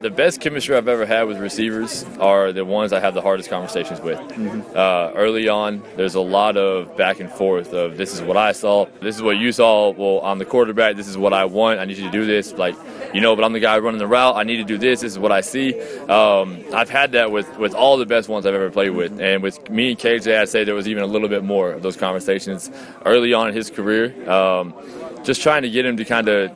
The best chemistry I've ever had with receivers are the ones I have the hardest conversations with. Mm-hmm. Uh, early on, there's a lot of back and forth of this is what I saw, this is what you saw. Well, I'm the quarterback. This is what I want. I need you to do this. Like, you know, but I'm the guy running the route. I need to do this. This is what I see. Um, I've had that with with all the best ones I've ever played with, and with me and KJ, I'd say there was even a little bit more of those conversations early on in his career. Um, just trying to get him to kind of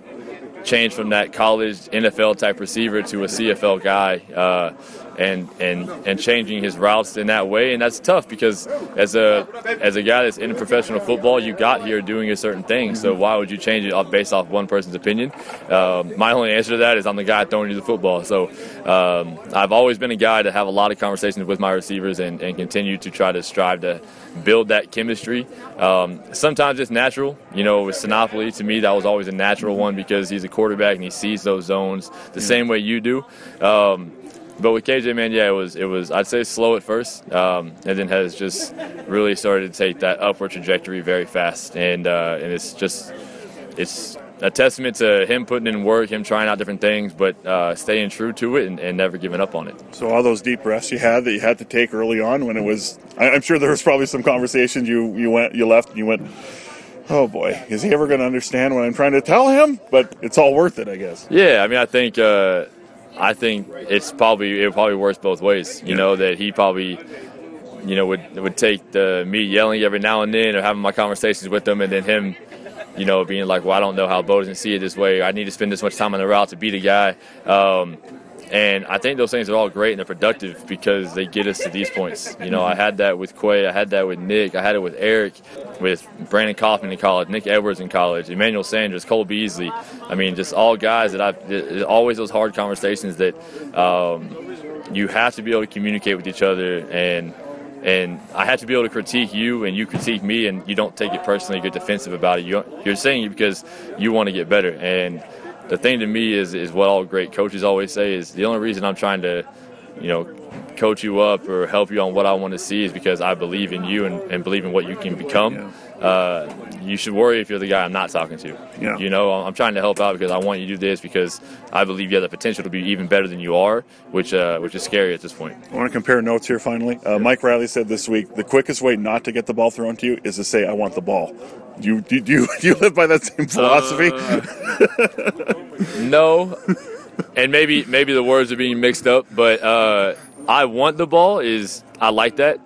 change from that college NFL type receiver to a CFL guy, uh, and and and changing his routes in that way, and that's tough because as a as a guy that's in professional football, you got here doing a certain thing. So why would you change it based off one person's opinion? Um, my only answer to that is I'm the guy throwing you the football. So um, I've always been a guy to have a lot of conversations with my receivers and, and continue to try to strive to build that chemistry. Um, sometimes it's natural. You know, with Sinopoli, to me, that was always a natural one because he's a quarterback and he sees those zones the same way you do. Um, but with KJ, man, yeah, it was it was I'd say slow at first, um, and then has just really started to take that upward trajectory very fast, and uh, and it's just it's a testament to him putting in work, him trying out different things, but uh, staying true to it and, and, never giving up on it. So all those deep breaths you had that you had to take early on when it was, I'm sure there was probably some conversations you you went you left and you went. Oh boy, is he ever going to understand what I'm trying to tell him? But it's all worth it, I guess. Yeah, I mean, I think uh, I think it's probably it probably works both ways. You know that he probably you know would would take the me yelling every now and then or having my conversations with him, and then him you know being like, well, I don't know how Bo doesn't see it this way. I need to spend this much time on the route to be the guy. Um, and I think those things are all great and they're productive because they get us to these points. You know, I had that with Quay, I had that with Nick, I had it with Eric, with Brandon Kaufman in college, Nick Edwards in college, Emmanuel Sanders, Cole Beasley. I mean, just all guys that I've always those hard conversations that um, you have to be able to communicate with each other and and I have to be able to critique you, and you critique me, and you don't take it personally, you get defensive about it. You, you're saying it because you want to get better, and the thing to me is is what all great coaches always say is the only reason I'm trying to, you know, coach you up or help you on what I want to see is because I believe in you and, and believe in what you can become. Yeah. Uh, you should worry if you're the guy I'm not talking to. Yeah. You know, I'm trying to help out because I want you to do this because I believe you have the potential to be even better than you are, which uh, which is scary at this point. I want to compare notes here finally. Uh, Mike Riley said this week the quickest way not to get the ball thrown to you is to say, I want the ball. Do you, do you, do you live by that same philosophy? Uh, no. And maybe maybe the words are being mixed up, but uh, I want the ball is I like that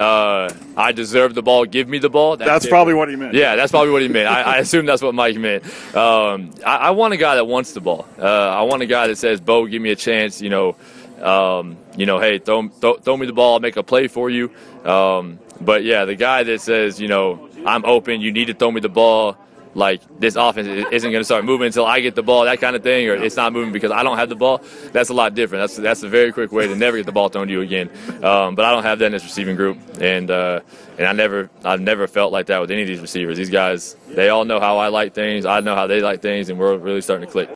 uh, I deserve the ball. Give me the ball. That's, that's probably what he meant. Yeah, that's probably what he meant. I, I assume that's what Mike meant. Um, I, I, want a guy that wants the ball. Uh, I want a guy that says, "Bo, give me a chance." You know, um, you know, hey, throw, throw, throw me the ball. I'll make a play for you. Um, but yeah, the guy that says, you know, I'm open. You need to throw me the ball like this offense isn't going to start moving until I get the ball, that kind of thing, or it's not moving because I don't have the ball. That's a lot different. That's that's a very quick way to never get the ball thrown to you again. Um, but I don't have that in this receiving group, and uh, and I never I've never felt like that with any of these receivers. These guys, they all know how I like things. I know how they like things, and we're really starting to click.